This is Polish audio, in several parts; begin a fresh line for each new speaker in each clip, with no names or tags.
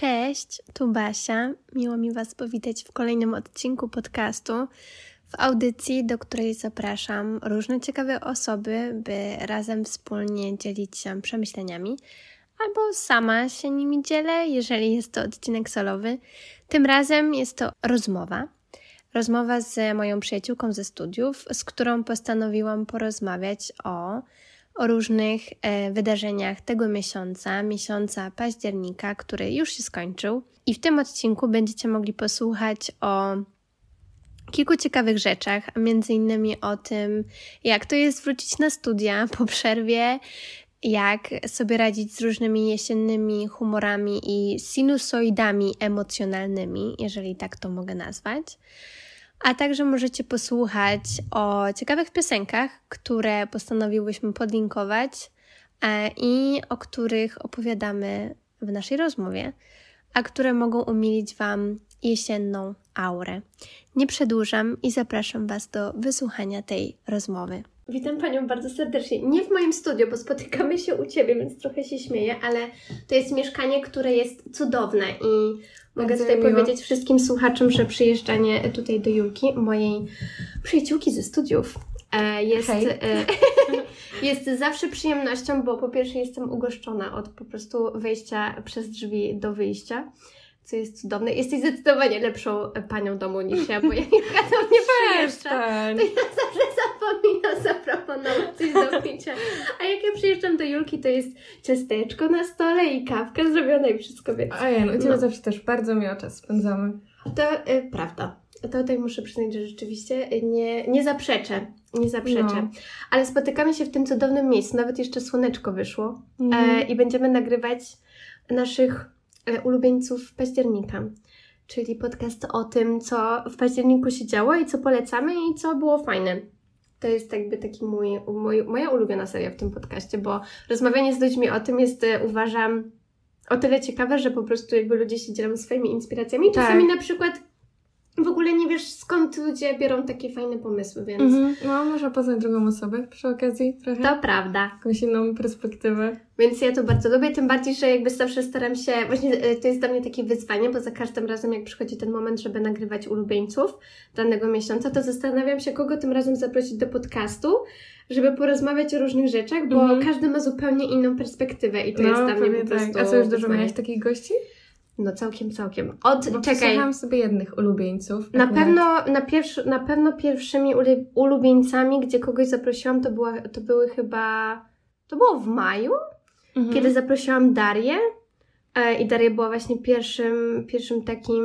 Cześć, tu Basia. Miło mi Was powitać w kolejnym odcinku podcastu, w audycji, do której zapraszam różne ciekawe osoby, by razem wspólnie dzielić się przemyśleniami, albo sama się nimi dzielę, jeżeli jest to odcinek solowy. Tym razem jest to rozmowa. Rozmowa z moją przyjaciółką ze studiów, z którą postanowiłam porozmawiać o o różnych e, wydarzeniach tego miesiąca, miesiąca października, który już się skończył. I w tym odcinku będziecie mogli posłuchać o kilku ciekawych rzeczach, a między innymi o tym, jak to jest wrócić na studia po przerwie, jak sobie radzić z różnymi jesiennymi humorami i sinusoidami emocjonalnymi, jeżeli tak to mogę nazwać a także możecie posłuchać o ciekawych piosenkach, które postanowiłyśmy podlinkować e, i o których opowiadamy w naszej rozmowie, a które mogą umilić Wam jesienną aurę. Nie przedłużam i zapraszam Was do wysłuchania tej rozmowy. Witam Panią bardzo serdecznie. Nie w moim studiu, bo spotykamy się u Ciebie, więc trochę się śmieję, ale to jest mieszkanie, które jest cudowne i Mogę tutaj miło. powiedzieć wszystkim słuchaczom, że przyjeżdżanie tutaj do Julki, mojej przyjaciółki ze studiów, e, jest, e, jest zawsze przyjemnością, bo po pierwsze jestem ugoszczona od po prostu wejścia przez drzwi do wyjścia co jest cudowne. Jesteś zdecydowanie lepszą panią domu niż ja, bo ja Julka do mnie przyjeżdża, to ja zawsze zapominam zaproponować coś do picia. A jak ja przyjeżdżam do Julki, to jest ciasteczko na stole i kawka zrobiona i wszystko, więc...
A ja, no, no. zawsze też bardzo miło czas spędzamy.
To y, prawda. To tutaj muszę przyznać, że rzeczywiście nie, nie zaprzeczę. Nie zaprzeczę. No. Ale spotykamy się w tym cudownym miejscu. Nawet jeszcze słoneczko wyszło. Mm. E, I będziemy nagrywać naszych E, ulubieńców października, czyli podcast o tym, co w październiku się działo i co polecamy i co było fajne. To jest jakby taki mój, mój, moja ulubiona seria w tym podcaście, bo rozmawianie z ludźmi o tym jest, e, uważam, o tyle ciekawe, że po prostu jakby ludzie się dzielą swoimi inspiracjami. Czasami tak. na przykład w ogóle nie wiesz skąd ludzie biorą takie fajne pomysły, więc... Mhm.
No, można poznać drugą osobę przy okazji trochę.
To prawda.
Jakąś inną perspektywę.
Więc ja to bardzo lubię, tym bardziej, że jakby zawsze staram się... Właśnie e, to jest dla mnie takie wyzwanie, bo za każdym razem jak przychodzi ten moment, żeby nagrywać ulubieńców danego miesiąca, to zastanawiam się, kogo tym razem zaprosić do podcastu, żeby porozmawiać o różnych rzeczach, bo mhm. każdy ma zupełnie inną perspektywę i to no, jest dla mnie po prostu...
Tak. A co, już dużo miałeś takich gości?
No całkiem, całkiem. Od,
Bo czekaj. sobie jednych ulubieńców.
Na pewno, na, pierwszy, na pewno pierwszymi ulubieńcami, gdzie kogoś zaprosiłam, to, była, to były chyba, to było w maju, mhm. kiedy zaprosiłam Darię. E, I Daria była właśnie pierwszym, pierwszym takim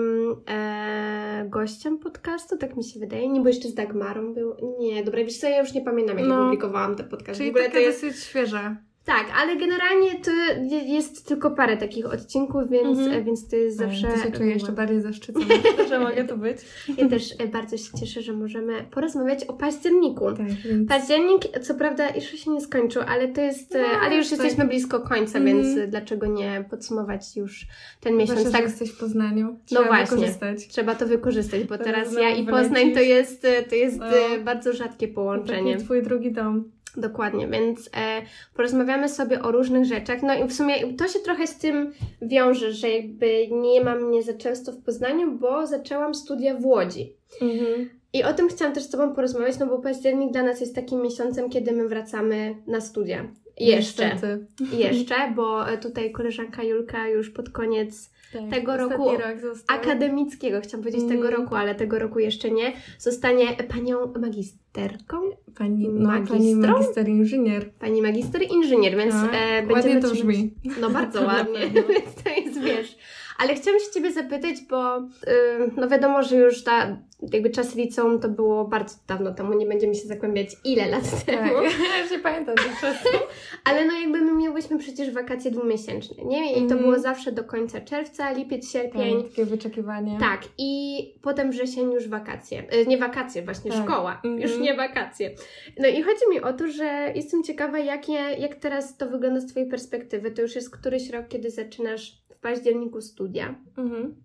e, gościem podcastu, tak mi się wydaje. Nie, bo jeszcze z Dagmarą był. Nie, dobra, wiesz co, ja już nie pamiętam, jak no, publikowałam te podcasty.
Czyli w ogóle to jest dosyć świeże.
Tak, ale generalnie to jest tylko parę takich odcinków, więc, mm-hmm. więc to jest zawsze.
To się czuję jeszcze bardziej zaszczycona, że mogę tu być.
Ja też e, bardzo się cieszę, że możemy porozmawiać o październiku. Tak, więc... Październik, co prawda, jeszcze się nie skończył, ale to jest. No, ale już tak. jesteśmy blisko końca, mm-hmm. więc dlaczego nie podsumować już ten miesiąc?
Zwłaszcza, tak, jesteś w Poznaniu. No trzeba
no właśnie,
wykorzystać.
trzeba to wykorzystać, bo teraz, teraz ja i Poznań to jest, to jest no. bardzo rzadkie połączenie.
Taki twój drugi dom.
Dokładnie, więc e, porozmawiamy sobie o różnych rzeczach. No i w sumie to się trochę z tym wiąże, że jakby nie mam mnie za często w Poznaniu, bo zaczęłam studia w Łodzi. Mhm. I o tym chciałam też z Tobą porozmawiać, no bo październik dla nas jest takim miesiącem, kiedy my wracamy na studia. Jeszcze. Niestety. Jeszcze, bo tutaj koleżanka Julka już pod koniec tak, tego roku rok akademickiego, chciałam powiedzieć mm. tego roku, ale tego roku jeszcze nie, zostanie panią magisterką.
Pani, no, pani magister inżynier.
Pani magister inżynier, więc
no, e, ładnie to brzmi.
No bardzo ładnie, więc to jest, wiesz... Ale chciałam się Ciebie zapytać, bo yy, no wiadomo, że już ta jakby czas liceum to było bardzo dawno temu, nie będziemy się zagłębiać ile lat tak, temu.
ja już nie pamiętam tych czasów.
Ale no jakby my miałyśmy przecież wakacje dwumiesięczne, nie? I mm. to mhm. było zawsze do końca czerwca, lipiec, sierpień.
Tak, takie wyczekiwanie.
Tak, i potem wrzesień już wakacje. E, nie wakacje, właśnie tak. szkoła, mm. już nie wakacje. No i chodzi mi o to, że jestem ciekawa, jakie, jak teraz to wygląda z Twojej perspektywy. To już jest któryś rok, kiedy zaczynasz październiku studia. Mhm.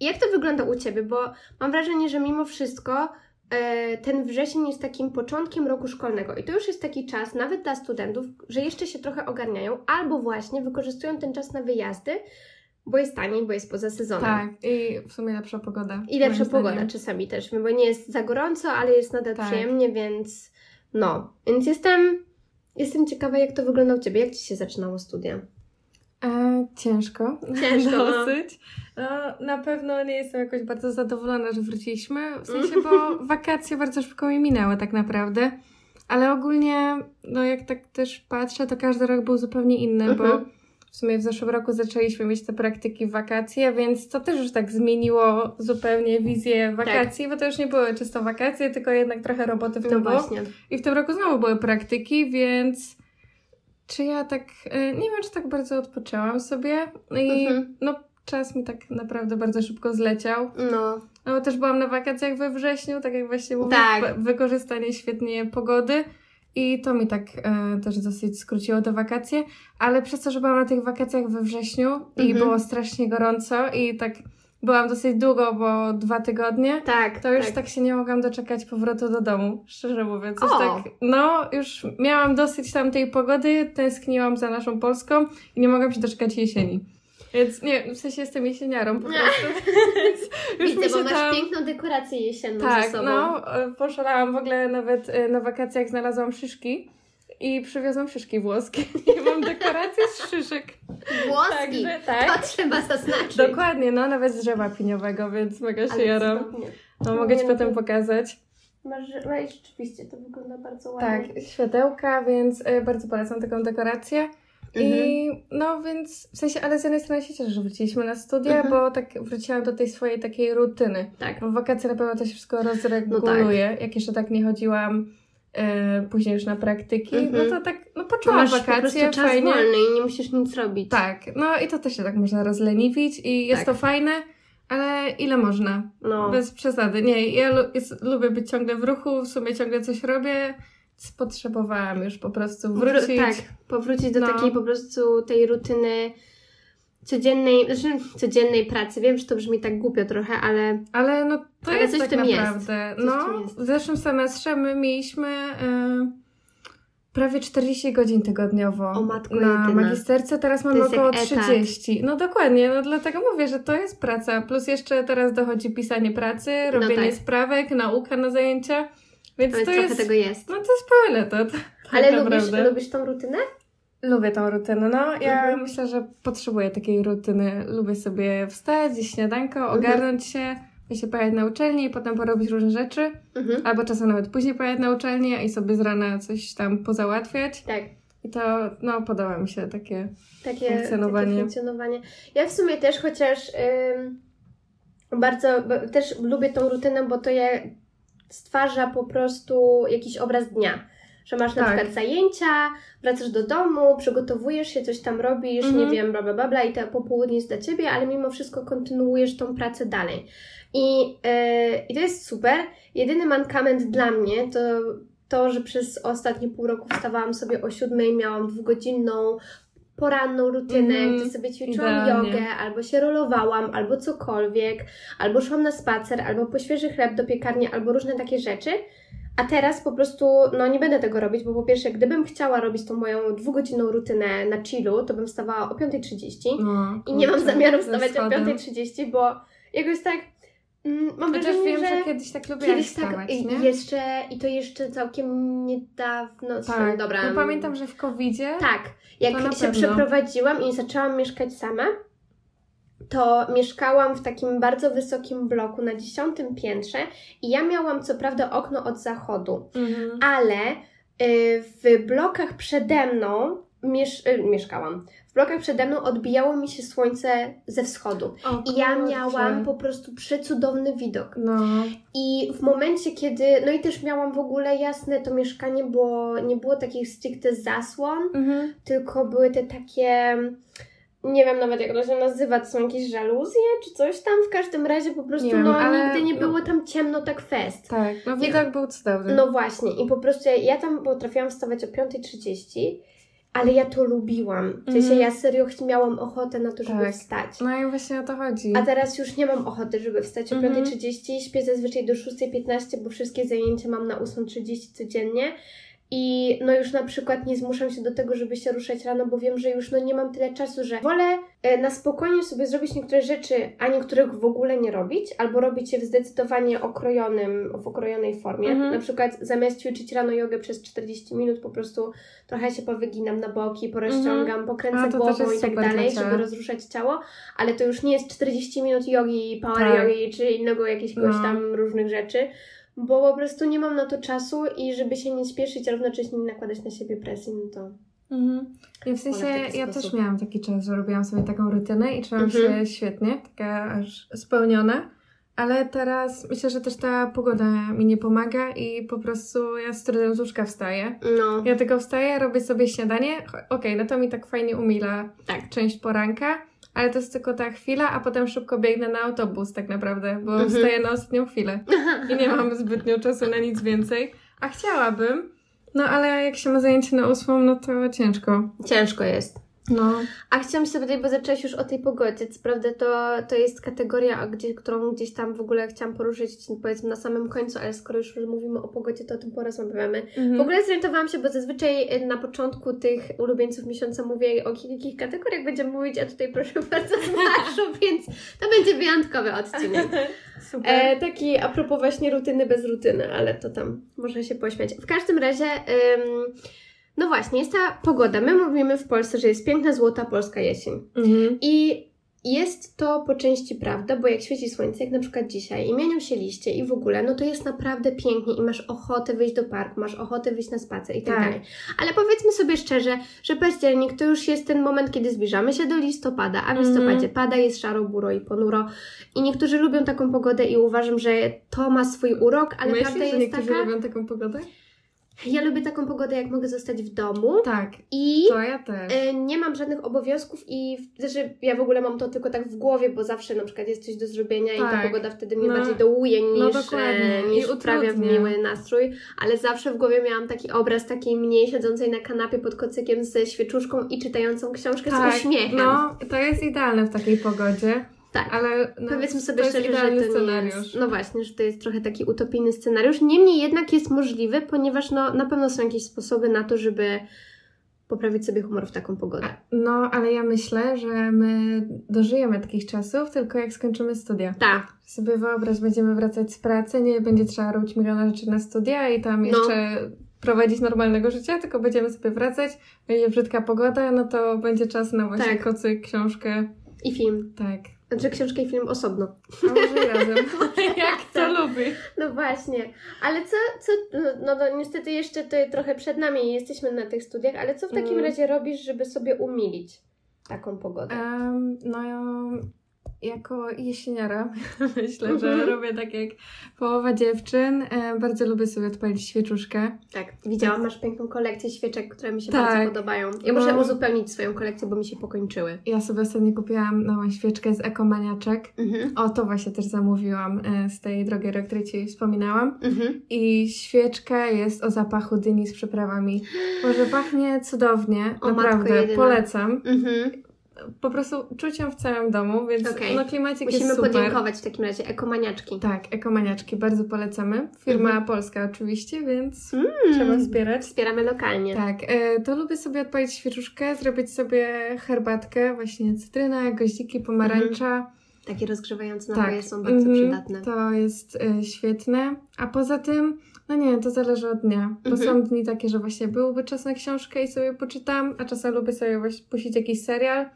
I jak to wygląda u Ciebie? Bo mam wrażenie, że mimo wszystko e, ten wrzesień jest takim początkiem roku szkolnego i to już jest taki czas, nawet dla studentów, że jeszcze się trochę ogarniają albo właśnie wykorzystują ten czas na wyjazdy, bo jest taniej, bo jest poza sezonem.
Tak, i w sumie lepsza pogoda.
I lepsza pogoda zdaniem. czasami też, bo nie jest za gorąco, ale jest nadal tak. przyjemnie, więc no. Więc jestem, jestem ciekawa, jak to wygląda u Ciebie. Jak Ci się zaczynało studia?
E, ciężko.
Ciężko. No.
Dosyć. No, na pewno nie jestem jakoś bardzo zadowolona, że wróciliśmy. W sensie, bo wakacje bardzo szybko mi minęły tak naprawdę. Ale ogólnie, no jak tak też patrzę, to każdy rok był zupełnie inny, bo mhm. w sumie w zeszłym roku zaczęliśmy mieć te praktyki w wakacje, więc to też już tak zmieniło zupełnie wizję wakacji, tak. bo to już nie były czysto wakacje, tylko jednak trochę roboty w no tym no było. I w tym roku znowu były praktyki, więc czy ja tak, e, nie wiem, czy tak bardzo odpoczęłam sobie i mhm. no czas mi tak naprawdę bardzo szybko zleciał.
No.
No bo też byłam na wakacjach we wrześniu, tak jak właśnie mówię, tak. wykorzystanie świetnie pogody i to mi tak e, też dosyć skróciło te wakacje, ale przez to, że byłam na tych wakacjach we wrześniu mhm. i było strasznie gorąco i tak byłam dosyć długo, bo dwa tygodnie,
tak,
to już tak. tak się nie mogłam doczekać powrotu do domu, szczerze mówiąc. Już tak, no, już miałam dosyć tamtej pogody, tęskniłam za naszą Polską i nie mogłam się doczekać jesieni. Więc nie, w sensie jestem jesieniarą po prostu.
już Widzę, mi się bo masz tam... piękną dekorację jesienną
tak,
ze sobą.
no, e, poszalałam w ogóle nawet e, na wakacjach znalazłam szyszki i przywiozłam szyszki włoskie. I mam dekorację z szyszek.
Włoski? Także, tak. To trzeba zaznaczyć.
Dokładnie, no nawet z drzewa piniowego, więc mega się jaram. No, mogę Ci potem pokazać.
Masz, rzeczywiście, to wygląda bardzo
ładnie. Tak, światełka, więc y, bardzo polecam taką dekorację. I mhm. no więc w sensie, ale z jednej strony się cieszę, że wróciliśmy na studia, mhm. bo tak wróciłam do tej swojej takiej rutyny.
Tak.
W wakacje na pewno to się wszystko rozreguluje. No tak. Jak jeszcze tak nie chodziłam e, później już na praktyki, no mhm. to tak, no poczułam
Masz
wakacje,
po czas fajnie. wolny i nie musisz nic robić.
Tak, no i to też się tak można rozleniwić i jest tak. to fajne. Ale ile można? No. Bez przesady. Nie, ja jest, lubię być ciągle w ruchu, w sumie ciągle coś robię potrzebowałam już po prostu wrócić.
Wr- tak, powrócić do no. takiej po prostu tej rutyny codziennej, znaczy codziennej pracy. Wiem, że to brzmi tak głupio trochę, ale...
Ale no to ale jest coś tak naprawdę. Jest. No, jest. w zeszłym semestrze my mieliśmy y, prawie 40 godzin tygodniowo
o, matko
na
jedyna.
magisterce, teraz mamy około 30. No dokładnie, no dlatego mówię, że to jest praca. Plus jeszcze teraz dochodzi pisanie pracy, no robienie no tak. sprawek, nauka na zajęcia. Więc to
trochę
jest,
tego jest.
No to jest pełne to. to
Ale tak lubisz, lubisz tą rutynę?
Lubię tą rutynę, no. Ja mhm. myślę, że potrzebuję takiej rutyny. Lubię sobie wstać, zjeść śniadanko, mhm. ogarnąć się, się pojechać na uczelnię i potem porobić różne rzeczy. Mhm. Albo czasem nawet później pojechać na uczelnię i sobie z rana coś tam pozałatwiać.
Tak.
I to, no, podoba mi się takie, takie funkcjonowanie.
Takie funkcjonowanie. Ja w sumie też, chociaż ym, bardzo, też lubię tą rutynę, bo to ja stwarza po prostu jakiś obraz dnia. Że masz na tak. przykład zajęcia, wracasz do domu, przygotowujesz się, coś tam robisz, nie mhm. wiem, bla, bla, bla, bla i to popołudnie jest dla Ciebie, ale mimo wszystko kontynuujesz tą pracę dalej. I, yy, i to jest super. Jedyny mankament dla mnie to to, że przez ostatnie pół roku wstawałam sobie o siódmej, miałam dwugodzinną poranną rutynę, mm, gdzie sobie ćwiczyłam idealnie. jogę, albo się rolowałam, albo cokolwiek, albo szłam na spacer, albo po świeży chleb do piekarni, albo różne takie rzeczy. A teraz po prostu, no nie będę tego robić, bo po pierwsze, gdybym chciała robić tą moją dwugodzinną rutynę na chillu, to bym wstawała o 5.30 no, i nie mam zamiaru wstawać o 5.30, bo jakoś tak mm, mam
Chociaż wrażenie, wiem, że, że kiedyś tak lubiłaś kiedyś tak wstawać, tak,
nie? Jeszcze, I to jeszcze całkiem niedawno,
tak,
dobra.
No pamiętam, że w covid
Tak, jak się pewno. przeprowadziłam i zaczęłam mieszkać sama, to mieszkałam w takim bardzo wysokim bloku na dziesiątym piętrze i ja miałam co prawda okno od zachodu, mhm. ale y, w blokach przede mną miesz y, mieszkałam. W blokach przede mną odbijało mi się słońce ze wschodu. O, I ja miałam po prostu przecudowny widok.
No.
I w momencie, kiedy. No i też miałam w ogóle jasne to mieszkanie, bo nie było takich stricte zasłon, mhm. tylko były te takie nie wiem nawet jak to się nazywa, to są jakieś żaluzje czy coś tam, w każdym razie po prostu no ale... nigdy nie było tam ciemno tak fest.
Tak, no widok był cudowny.
No właśnie i po prostu ja, ja tam potrafiłam wstawać o 5.30 ale ja to lubiłam. W sensie mm. ja serio miałam ochotę na to, żeby tak. wstać.
No i właśnie o to chodzi.
A teraz już nie mam ochoty, żeby wstać o mm -hmm. 5.30, śpię zazwyczaj do 6.15, bo wszystkie zajęcia mam na 8.30 codziennie i no już na przykład nie zmuszam się do tego, żeby się ruszać rano, bo wiem, że już no nie mam tyle czasu, że wolę e, na spokojnie sobie zrobić niektóre rzeczy, a niektórych w ogóle nie robić, albo robić je w zdecydowanie okrojonym, w okrojonej formie.
Mhm.
Na przykład zamiast ćwiczyć rano jogę przez 40 minut, po prostu trochę się powyginam na boki, porozciągam, pokręcę
Mhm. A, to też
głową i tak dalej, żeby rozruszać ciało, ale to już nie jest 40 minut jogi, power
Tak.
jogi, czy innego jakiegoś
No.
tam różnych rzeczy, bo po prostu nie mam na to czasu i żeby się nie spieszyć, a równocześnie nie nakładać na siebie presji, no to...
Mhm. I w sensie
w
ja
sposób.
też miałam taki czas, że robiłam sobie taką rutynę i czułam
Mhm.
się świetnie, taka aż spełniona. Ale teraz myślę, że też ta pogoda mi nie pomaga i po prostu ja z trudem z łóżka wstaję.
No,
Ja tylko wstaję, robię sobie śniadanie. Okej, no to mi tak fajnie umila
tak.
część poranka, ale to jest tylko ta chwila, a potem szybko biegnę na autobus tak naprawdę, bo
Mhm.
wstaję na ostatnią chwilę i nie mam zbytnio czasu na nic więcej. A chciałabym, no ale jak się ma zajęcie na ósmą, no to ciężko.
Ciężko jest.
No.
A chciałam się zapytać, bo zaczęłaś już o tej pogodzie. Co prawda to, to jest kategoria, gdzie, którą gdzieś tam w ogóle chciałam poruszyć, powiedzmy na samym końcu, ale skoro już mówimy o pogodzie, to o tym porozmawiamy.
Mhm.
W ogóle zorientowałam się, bo zazwyczaj y, na początku tych ulubieńców miesiąca mówię o jakich kategoriach będziemy mówić, a tutaj proszę bardzo z marszu, więc to będzie wyjątkowy odcinek.
Super.
E, taki a propos właśnie rutyny bez rutyny, ale to tam można się pośmiać. W każdym razie, ym, no właśnie, jest ta pogoda. My mówimy w Polsce, że jest piękna, złota polska jesień.
Mhm.
I jest to po części prawda, bo jak świeci słońce, jak na przykład dzisiaj, i mienią się liście i w ogóle, no to jest naprawdę pięknie i masz ochotę wyjść do parku, masz ochotę wyjść na spacer i tak,
Tak.
dalej. Ale powiedzmy sobie szczerze, że październik to już jest ten moment, kiedy zbliżamy się do listopada, a w
Mhm.
listopadzie pada, jest szaro, buro i ponuro. I niektórzy lubią taką pogodę i uważam, że to ma swój urok, ale
Myślisz,
prawda
że
jest
niektórzy
taka...
lubią taką pogodę?
Ja lubię taką pogodę, jak mogę zostać w domu
Tak,
i...
to ja też.
E, Nie mam żadnych obowiązków i w- znaczy ja w ogóle mam to tylko tak w głowie, bo zawsze na przykład jest coś do zrobienia i ta
Tak.
pogoda wtedy mnie
No.
bardziej dołuje
No
niż, e, niż
I
wprawia w miły nastrój, ale zawsze w głowie miałam taki obraz takiej mniej siedzącej na kanapie pod kocykiem ze świeczuszką i czytającą książkę z uśmiechem.
No, to jest idealne w takiej pogodzie,
Tak.
ale no,
Powiedzmy sobie
to
szczerze, że to nie
scenariusz.
jest. No właśnie, że to jest trochę taki utopijny scenariusz. Niemniej jednak jest możliwy, ponieważ no, na pewno są jakieś sposoby na to, żeby poprawić sobie humor w taką pogodę.
No, ale ja myślę, że my dożyjemy takich czasów, tylko jak skończymy studia.
Tak.
Sobie wyobraź, będziemy wracać z pracy, nie będzie trzeba robić miliona rzeczy na studia i tam
No.
jeszcze prowadzić normalnego życia, tylko będziemy sobie wracać, będzie brzydka pogoda, no to będzie czas na właśnie
Tak.
kocyk, książkę,
I film.
tak.
Znaczy książkę i film osobno.
A może razem. jak to
Tak.
lubi.
No właśnie, ale co, co no, no niestety jeszcze to trochę przed nami i jesteśmy na tych studiach, ale co w takim
Mm.
razie robisz, żeby sobie umilić taką pogodę?
Em, no ja jako jesieniara myślę, że
Mhm.
robię tak jak połowa dziewczyn. E, bardzo lubię sobie odpalić świeczuszkę.
Tak, widziałam, masz piękną kolekcję świeczek, które mi się
Tak.
bardzo podobają. Ja
No.
muszę uzupełnić swoją kolekcję, bo mi się pokończyły.
Ja sobie ostatnio kupiłam nową świeczkę z ekomaniaczek.
Mhm.
O, to właśnie też zamówiłam e, z tej drogierii, o której Ci wspominałam.
Mhm.
I świeczka jest o zapachu dyni z przyprawami. Może pachnie cudownie,
O,
naprawdę, polecam.
Mhm.
Po prostu czuć ją w całym domu, więc
Okej.
no klimacik
Musimy
jest super.
podziękować w takim razie ekomaniaczki.
Tak, ekomaniaczki bardzo polecamy. Firma
Mhm.
polska oczywiście, więc
Mm.
trzeba wspierać.
Wspieramy lokalnie.
Tak, e, to lubię sobie odpalić świeczuszkę, zrobić sobie herbatkę, właśnie cytryna, goździki, pomarańcza.
Takie rozgrzewające
Tak,
napoje są bardzo
mhm,
przydatne.
To jest e, świetne. A poza tym, no nie, to zależy od dnia. Bo
Mhm.
są dni takie, że właśnie byłby czas na książkę i sobie poczytam, a czasem lubię sobie właśnie puścić jakiś serial.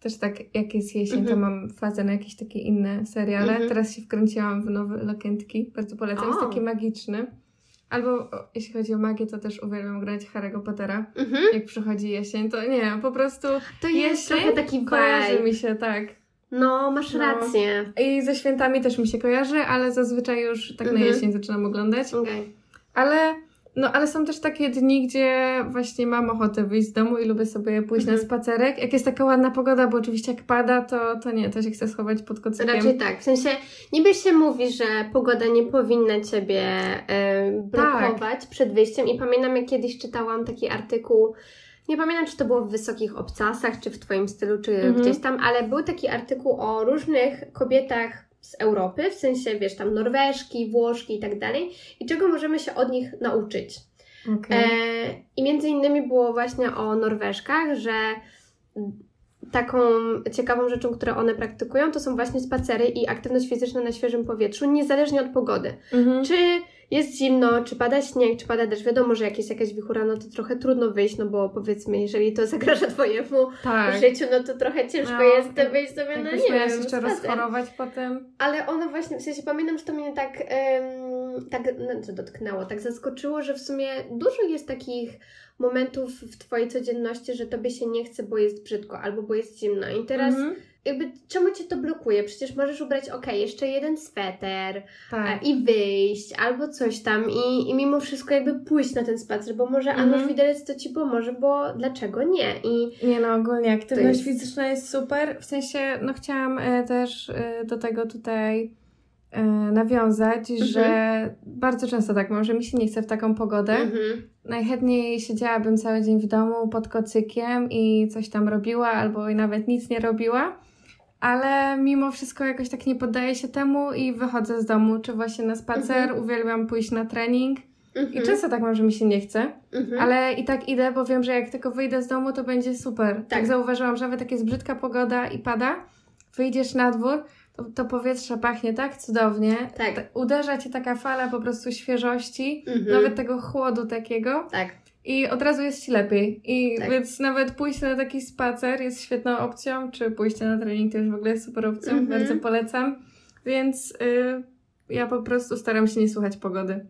Też tak, jak jest jesień, to
Mhm.
mam fazę na jakieś takie inne seriale.
Mhm.
Teraz się wkręciłam w nowe Lokentki. Bardzo polecam, jest
O.
taki magiczny. Albo jeśli chodzi o magię, to też uwielbiam grać Harry'ego Pottera.
Mhm.
Jak przychodzi jesień, to nie, po prostu
To jest trochę taki
kojarzy mi się, tak.
No, masz
No.
rację.
I ze świętami też mi się kojarzy, ale zazwyczaj już tak na
Mhm.
jesień zaczynam oglądać.
Okej.
Ale, no, ale są też takie dni, gdzie właśnie mam ochotę wyjść z domu i lubię sobie pójść
Mhm.
na spacerek. Jak jest taka ładna pogoda, bo oczywiście jak pada, to, to nie, to się chce schować pod kocykiem.
Raczej tak. W sensie, niby się mówi, że pogoda nie powinna ciebie e, blokować przed wyjściem. I pamiętam, jak kiedyś czytałam taki artykuł. Nie pamiętam, czy to było w Wysokich Obcasach, czy w Twoim stylu, czy
Mhm.
gdzieś tam, ale był taki artykuł o różnych kobietach z Europy, w sensie, wiesz, tam Norweżki, Włoszki i tak dalej, i czego możemy się od nich nauczyć. Okay. E, I między innymi było właśnie o Norweżkach, że taką ciekawą rzeczą, które one praktykują, to są właśnie spacery i aktywność fizyczna na świeżym powietrzu, niezależnie od pogody. Mhm. Czy jest zimno, czy pada śnieg, czy pada deszcz, wiadomo, że jak jest jakaś wichura, no to trochę trudno wyjść, no bo powiedzmy, jeżeli to zagraża Twojemu tak. życiu, no to trochę ciężko no, jest wyjść sobie na, nie wiem,
jeszcze spacer. rozchorować potem.
Ale ono właśnie, w sensie pamiętam, że to mnie tak, um, tak no, dotknęło, tak zaskoczyło, że w sumie dużo jest takich momentów w Twojej codzienności, że Tobie się nie chce, bo jest brzydko albo bo jest zimno. I teraz -hmm. Jakby czemu Cię to blokuje? Przecież możesz ubrać, ok, jeszcze jeden sweter tak. i wyjść albo coś tam i, i mimo wszystko jakby pójść na ten spacer, bo może -hmm. Anusz Widelec to Ci pomoże, bo dlaczego nie? I
nie no, ogólnie aktywność jest... fizyczna jest super. W sensie, no chciałam e, też e, do tego tutaj E, nawiązać, mhm. że bardzo często tak mam, że mi się nie chce w taką pogodę. Mhm. Najchętniej siedziałabym cały dzień w domu pod kocykiem i coś tam robiła, albo nawet nic nie robiła, ale mimo wszystko jakoś tak nie poddaję się temu i wychodzę z domu, czy właśnie na spacer, mhm. uwielbiam pójść na trening. I mhm. często tak mam, że mi się nie chce, mhm. ale i tak idę, bo wiem, że jak tylko wyjdę z domu, to będzie super. Tak, tak zauważyłam, że nawet jak jest brzydka pogoda i pada, wyjdziesz na dwór, to powietrze pachnie tak cudownie. Tak. Uderza cię taka fala po prostu świeżości, mhm. nawet tego chłodu takiego. Tak. I od razu jest ci lepiej. I tak. więc nawet pójście na taki spacer jest świetną opcją, czy pójście na trening już w ogóle jest super opcją, mhm. bardzo polecam. Więc y, ja po prostu staram się nie słuchać pogody.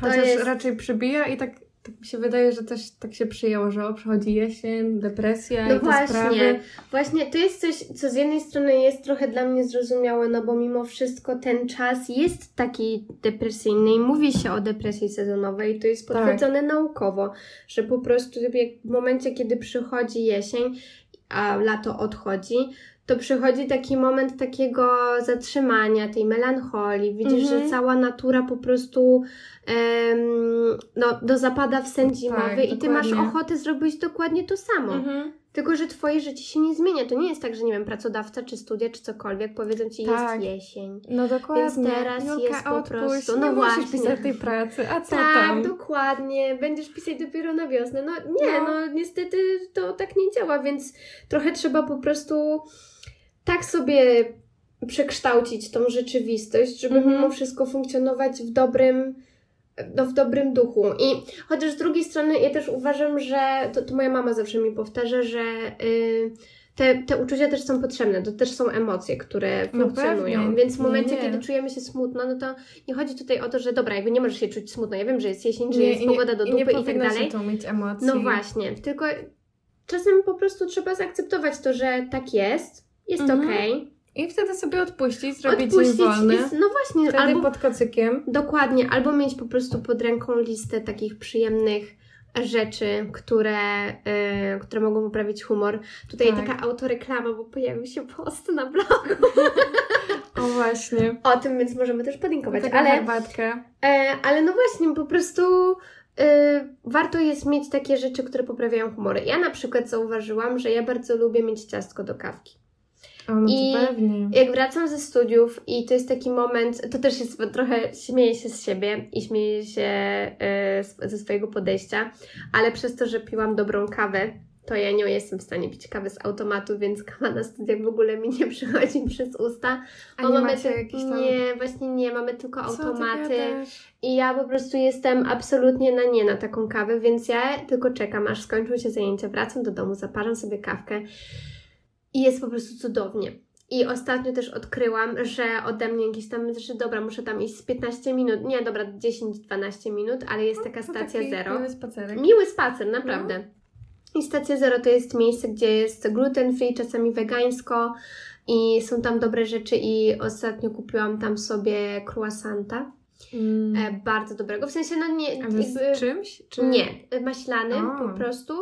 Chociaż jest... raczej przybija i tak tak mi się wydaje, że też tak się przyjęło, że o, przychodzi jesień, depresja no i te właśnie, sprawy.
Właśnie, to jest coś, co z jednej strony jest trochę dla mnie zrozumiałe, no bo mimo wszystko ten czas jest taki depresyjny i mówi się o depresji sezonowej i to jest tak. potwierdzone tak. naukowo, że po prostu w momencie, kiedy przychodzi jesień, a lato odchodzi, to przychodzi taki moment takiego zatrzymania, tej melancholii. Widzisz, że mhm. cała natura po prostu um, no, do zapada w sen zimowy tak, i ty masz ochotę zrobić dokładnie to samo. Mhm. Tylko, że twoje życie się nie zmienia. To nie jest tak, że nie wiem, pracodawca czy studia, czy cokolwiek powiedzą ci, tak. jest jesień.
No dokładnie.
Więc teraz Julka, jest po odpuść, prostu.
No nie właśnie. pisać tej pracy, a co
tak,
tam?
Tak, dokładnie. Będziesz pisać dopiero na wiosnę. No nie, no. no niestety to tak nie działa, więc trochę trzeba po prostu tak sobie przekształcić tą rzeczywistość, żeby -hmm. mimo wszystko funkcjonować w dobrym, no, w dobrym duchu. I chociaż z drugiej strony ja też uważam, że to, to moja mama zawsze mi powtarza, że y, te, te uczucia też są potrzebne, to też są emocje, które no funkcjonują. Pewnie. Więc w momencie, nie, nie. kiedy czujemy się smutno, no to nie chodzi tutaj o to, że dobra, jakby nie możesz się czuć smutno. Ja wiem, że jest jesień, że nie, jest pogoda do dupy i, i tak dalej.
Nie mieć emocji.
No właśnie, tylko czasem po prostu trzeba zaakceptować to, że tak jest, jest mhm. okej. Okay.
I wtedy sobie odpuścić, zrobić odpuścić dzień wolny. Jest,
no właśnie.
Wtedy albo, pod kocykiem.
Dokładnie. Albo mieć po prostu pod ręką listę takich przyjemnych rzeczy, które, yy, które mogą poprawić humor. Tutaj tak. taka autoreklama, bo pojawił się post na blogu.
o właśnie.
O tym, więc możemy też podlinkować.
Taka ale, herbatka.
Yy, ale no właśnie, po prostu Yy, warto jest mieć takie rzeczy, które poprawiają humory. Ja na przykład zauważyłam, że ja bardzo lubię mieć ciastko do kawki.
O, no I pewnie.
jak wracam ze studiów i to jest taki moment, to też jest trochę śmieję się z siebie i śmieję się y, ze swojego podejścia, ale przez to, że piłam dobrą kawę, to ja nie jestem w stanie pić kawy z automatu, więc kawa na studiach w ogóle mi nie przychodzi przez usta.
A nie mamy te... jakieś tam...
Nie, właśnie nie, mamy tylko Co automaty. I ja po prostu jestem absolutnie na nie na taką kawę, więc ja tylko czekam, aż skończą się zajęcia, wracam do domu, zaparzam sobie kawkę i jest po prostu cudownie. I ostatnio też odkryłam, że ode mnie jakieś tam, że dobra, muszę tam iść z 15 minut, nie, dobra, 10-12 minut, ale jest no, taka stacja zero.
Miły spacerek.
Miły spacer, naprawdę. No. I stacja zero to jest miejsce, gdzie jest gluten free, czasami wegańsko i są tam dobre rzeczy i ostatnio kupiłam tam sobie croissanta. Mm. E, bardzo dobrego, w sensie no nie...
A jakby, z czymś?
Czy... Nie, maślanym po prostu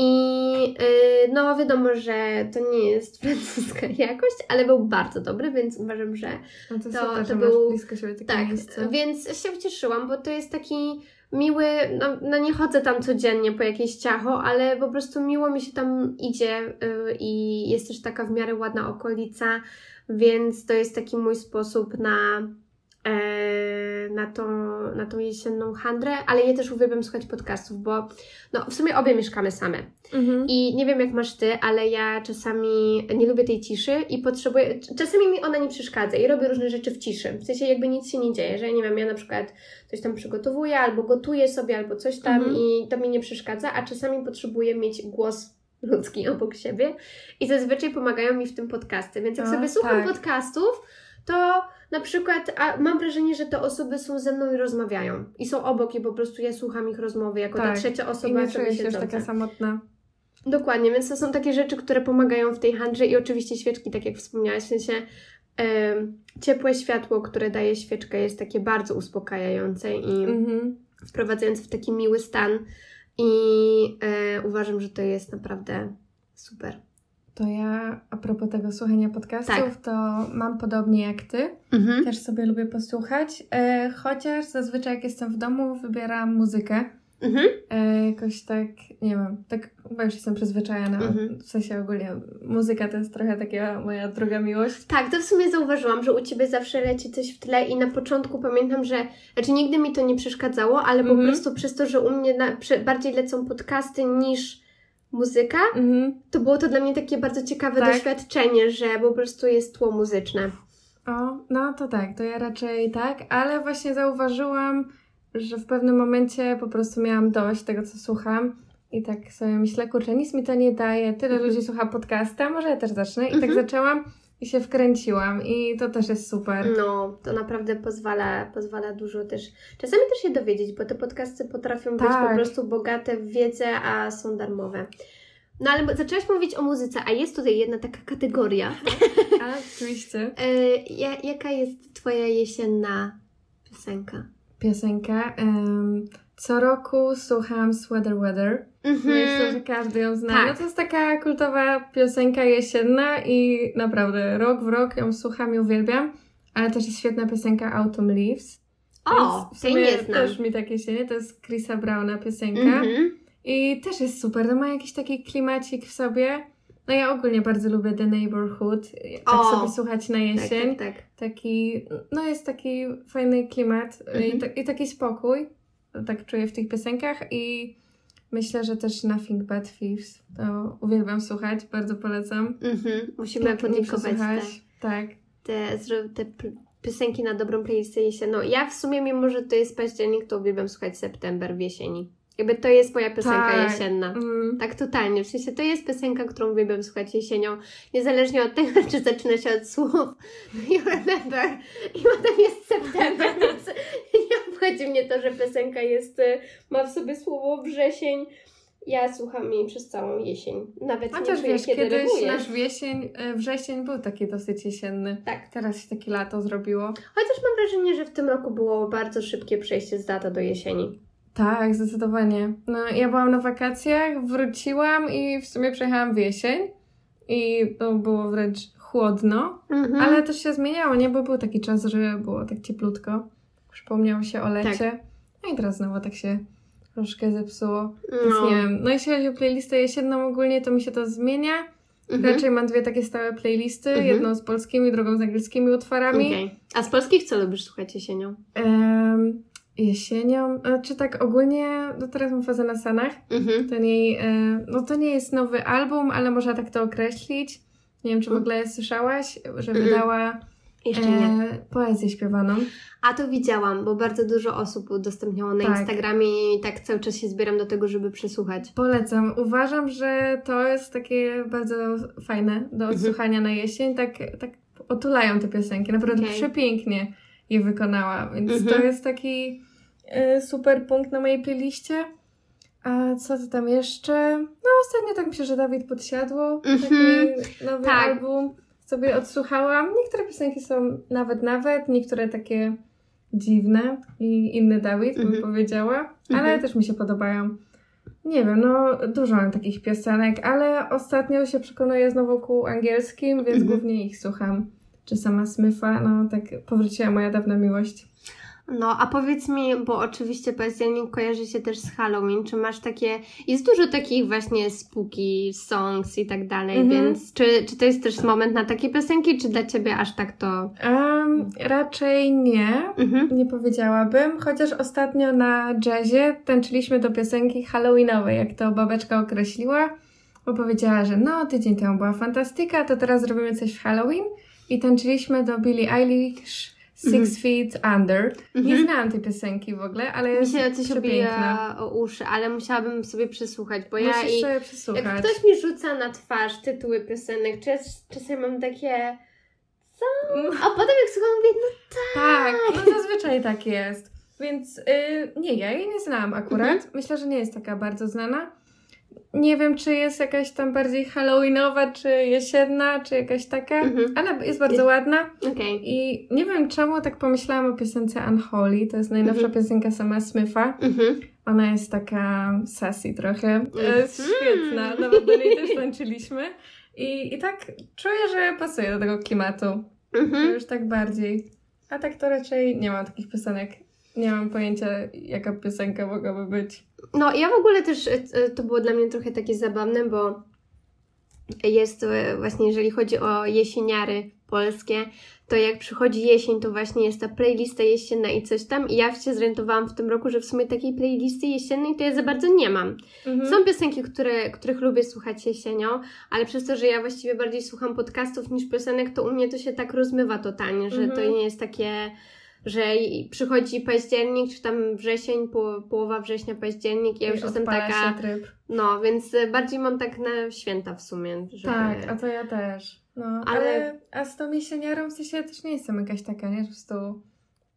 i yy, no wiadomo, że to nie jest francuska jakość, ale był bardzo dobry, więc uważam, że
no to, to, super, to był blisko siebie takie
tak,
miejsce.
Więc się ucieszyłam, bo to jest taki miły, no, no, nie chodzę tam codziennie po jakieś ciacho, ale po prostu miło mi się tam idzie yy, i jest też taka w miarę ładna okolica, więc to jest taki mój sposób na na, tą, na tą jesienną handrę, ale ja też uwielbiam słuchać podcastów, bo no, w sumie obie mieszkamy same.
Mhm.
I nie wiem jak masz ty, ale ja czasami nie lubię tej ciszy i potrzebuję. Czasami mi ona nie przeszkadza i robię różne rzeczy w ciszy. W sensie jakby nic się nie dzieje, że nie wiem, ja na przykład coś tam przygotowuję albo gotuję sobie albo coś tam
Mhm.
i to mi nie przeszkadza, a czasami potrzebuję mieć głos ludzki obok siebie i zazwyczaj pomagają mi w tym podcasty. Więc jak
A,
sobie słucham
tak.
podcastów, to na przykład a mam wrażenie, że te osoby są ze mną i rozmawiają. I są obok i po prostu ja słucham ich rozmowy jako ta
Tak.
trzecia
I
osoba
nie
sobie
czuję się już taka samotna.
Dokładnie, więc to są takie rzeczy, które pomagają w tej handrze i oczywiście świeczki, tak jak wspomniałaś, w sensie ciepłe światło, które daje świeczka jest takie bardzo uspokajające i
Mhm.
wprowadzające w taki miły stan i e, uważam, że to jest naprawdę super.
To ja a propos tego słuchania podcastów,
Tak.
to mam podobnie jak ty.
Mhm.
Też sobie lubię posłuchać, e, chociaż zazwyczaj jak jestem w domu wybieram muzykę.
Mhm.
E, jakoś tak, nie wiem, tak chyba już jestem przyzwyczajona.
Mhm.
W sensie ogólnie muzyka to jest trochę taka moja druga miłość.
Tak, to w sumie zauważyłam, że u Ciebie zawsze leci coś w tle i na początku pamiętam, że, znaczy nigdy mi to nie przeszkadzało, ale po
Mhm.
prostu przez to, że u mnie na, bardziej lecą podcasty niż muzyka,
Mhm.
to było to dla mnie takie bardzo ciekawe
Tak.
doświadczenie, że po prostu jest tło muzyczne.
O, no to tak, to ja raczej tak, ale właśnie zauważyłam, że w pewnym momencie po prostu miałam dość tego, co słucham. I tak sobie myślę, kurczę, nic mi to nie daje, tyle
Mhm.
ludzi słucha podcasta, może ja też zacznę. I tak
Mhm.
zaczęłam i się wkręciłam i to też jest super.
No, to naprawdę pozwala, pozwala dużo też, czasami też się dowiedzieć, bo te podcasty potrafią być
Tak.
po prostu bogate w wiedzę, a są darmowe. No ale zaczęłaś mówić o muzyce, a jest tutaj jedna taka kategoria.
A, oczywiście.
E, ja, jaka jest Twoja jesienna piosenka?
Piosenka. Co roku słucham Sweater Weather. Myślę, że każdy ją zna.
Tak.
No to jest taka kultowa piosenka jesienna i naprawdę rok w rok ją słucham i uwielbiam. Ale też jest świetna piosenka Autumn Leaves.
O,
Więc w
tej
sumie
nie znam.
też mi tak jesienie. To jest Chrisa Browna piosenka.
Mhm.
I też jest super. No ma jakiś taki klimacik w sobie. No ja ogólnie bardzo lubię The Neighborhood. Tak
O,
sobie słuchać na
Tak,
jesień.
tak, tak.
Taki, no jest taki fajny klimat y, i,
Mhm.
ta, i taki spokój. Tak czuję w tych piosenkach i myślę, że też Nothing But Thieves. To uwielbiam słuchać, bardzo polecam.
Mhm. Musimy podziękować
przesłuchałaś. Tak.
te, te piosenki na dobrą playlistę jesienną. Ja w sumie, mimo że to jest październik, to uwielbiam słuchać september w jesieni. Jakby to jest moja piosenka
Tak.
jesienna.
Mm.
Tak, totalnie. W sensie to jest piosenka, którą uwielbiam słuchać jesienią, niezależnie od tego, czy zaczyna się od słów You remember i potem jest september, więc nie obchodzi mnie to, że piosenka jest, y, ma w sobie słowo wrzesień. Ja słucham jej przez całą jesień. Nawet nie
Chociaż
czuję,
wiesz,
kiedy
kiedyś nasz wiesień, e, wrzesień był taki dosyć jesienny.
Tak.
Teraz się takie lato zrobiło.
Chociaż mam wrażenie, że w tym roku było bardzo szybkie przejście z lata do jesieni.
Tak, zdecydowanie. No, ja byłam na wakacjach, wróciłam i w sumie przejechałam w jesień i to było wręcz chłodno,
Mhm.
ale też się zmieniało, nie? Bo był taki czas, że było tak cieplutko. Przypomniało się o lecie. No i teraz znowu tak się troszkę zepsuło. Więc
no.
nie wiem. No jeśli chodzi o playlistę jesienną ogólnie, to mi się to zmienia.
Mhm.
Raczej mam dwie takie stałe playlisty.
Mhm.
Jedną z polskimi, drugą z angielskimi utworami.
Okej. A z polskich co lubisz słuchać jesienią?
Em, jesienią, czy tak ogólnie, no teraz mam fazę na Sanach.
Mhm.
Ten jej, e, no to nie jest nowy album, ale można tak to określić. Nie wiem, czy w
Mm.
ogóle słyszałaś, że
Mm.
wydała
Jeszcze nie.
e, poezję śpiewaną.
A to widziałam, bo bardzo dużo osób udostępniało na
Tak.
Instagramie i tak cały czas się zbieram do tego, żeby przesłuchać.
Polecam. Uważam, że to jest takie bardzo fajne do
Mhm.
odsłuchania na jesień. Tak, tak otulają te piosenki. Naprawdę
Okej.
przepięknie je wykonała, więc
Mhm.
to jest taki e, super punkt na mojej playliście. A co to tam jeszcze? No ostatnio tak myślę, że Dawid Podsiadło,
Mhm.
taki nowy
Tak.
album sobie odsłuchałam. Niektóre piosenki są nawet nawet, niektóre takie dziwne i inny Dawid, bym
Mhm.
powiedziała, ale
Mhm.
też mi się podobają. Nie wiem, no dużo mam takich piosenek, ale ostatnio się przekonuję znowu ku angielskim, więc
Mhm.
głównie ich słucham. Czy sama Smitha, no tak powróciła moja dawna miłość.
No, a powiedz mi, bo oczywiście październik kojarzy się też z Halloween, czy masz takie, jest dużo takich właśnie spooky songs i tak dalej,
Mhm.
więc czy, czy to jest też moment na takie piosenki, czy dla Ciebie aż tak to...
Um, raczej nie.
Mhm.
Nie powiedziałabym, chociaż ostatnio na jazzie tańczyliśmy do piosenki halloweenowej, jak to babeczka określiła, bo powiedziała, że no, tydzień temu była fantastyka, to teraz zrobimy coś w Halloween i tańczyliśmy do Billie Eilish Six
Mhm.
Feet Under. Nie
Mhm.
znałam tej piosenki w ogóle, ale
Mi
jest
się coś obija o uszy, ale musiałabym sobie przesłuchać, bo ja
Musisz
i...
sobie przesłuchać.
Jak ktoś mi rzuca na twarz tytuły piosenek, czas, czasem mam takie... Co? A potem jak słucham, mówię, no
Tak, no zazwyczaj tak jest. Więc y, nie, ja jej nie znałam akurat.
Mhm.
Myślę, że nie jest taka bardzo znana. Nie wiem, czy jest jakaś tam bardziej halloweenowa, czy jesienna, czy jakaś taka,
Mhm.
ale jest bardzo ładna.
okej.
I nie wiem czemu tak pomyślałam o piosence Unholy. To jest najnowsza
Mhm.
piosenka sama Smitha.
Mhm.
Ona jest taka sassy trochę. Jest świetna. Nawet do niej też tańczyliśmy. I, I tak czuję, że pasuje do tego klimatu. Już tak bardziej. A tak to raczej nie mam takich piosenek. Nie mam pojęcia, jaka piosenka mogłaby być.
No, ja w ogóle też, e, e, to było dla mnie trochę takie zabawne, bo jest e, właśnie, jeżeli chodzi o jesieniary polskie, to jak przychodzi jesień, to właśnie jest ta playlista jesienna i coś tam i ja się zorientowałam w tym roku, że w sumie takiej playlisty jesiennej to ja za bardzo nie mam.
Mhm.
Są piosenki, które, których lubię słuchać jesienią, ale przez to, że ja właściwie bardziej słucham podcastów niż piosenek, to u mnie to się tak rozmywa totalnie, że
Mhm.
to nie jest takie, że przychodzi październik, czy tam wrzesień, po, połowa września, październik i ja już
I
jestem
odpala
taka, no, więc e, bardziej mam tak na święta w sumie, żeby...
Tak, a to ja też. No,
Ale-
ale... A z tą jesieniarą w sensie ja też nie jestem jakaś taka, nie? Po prostu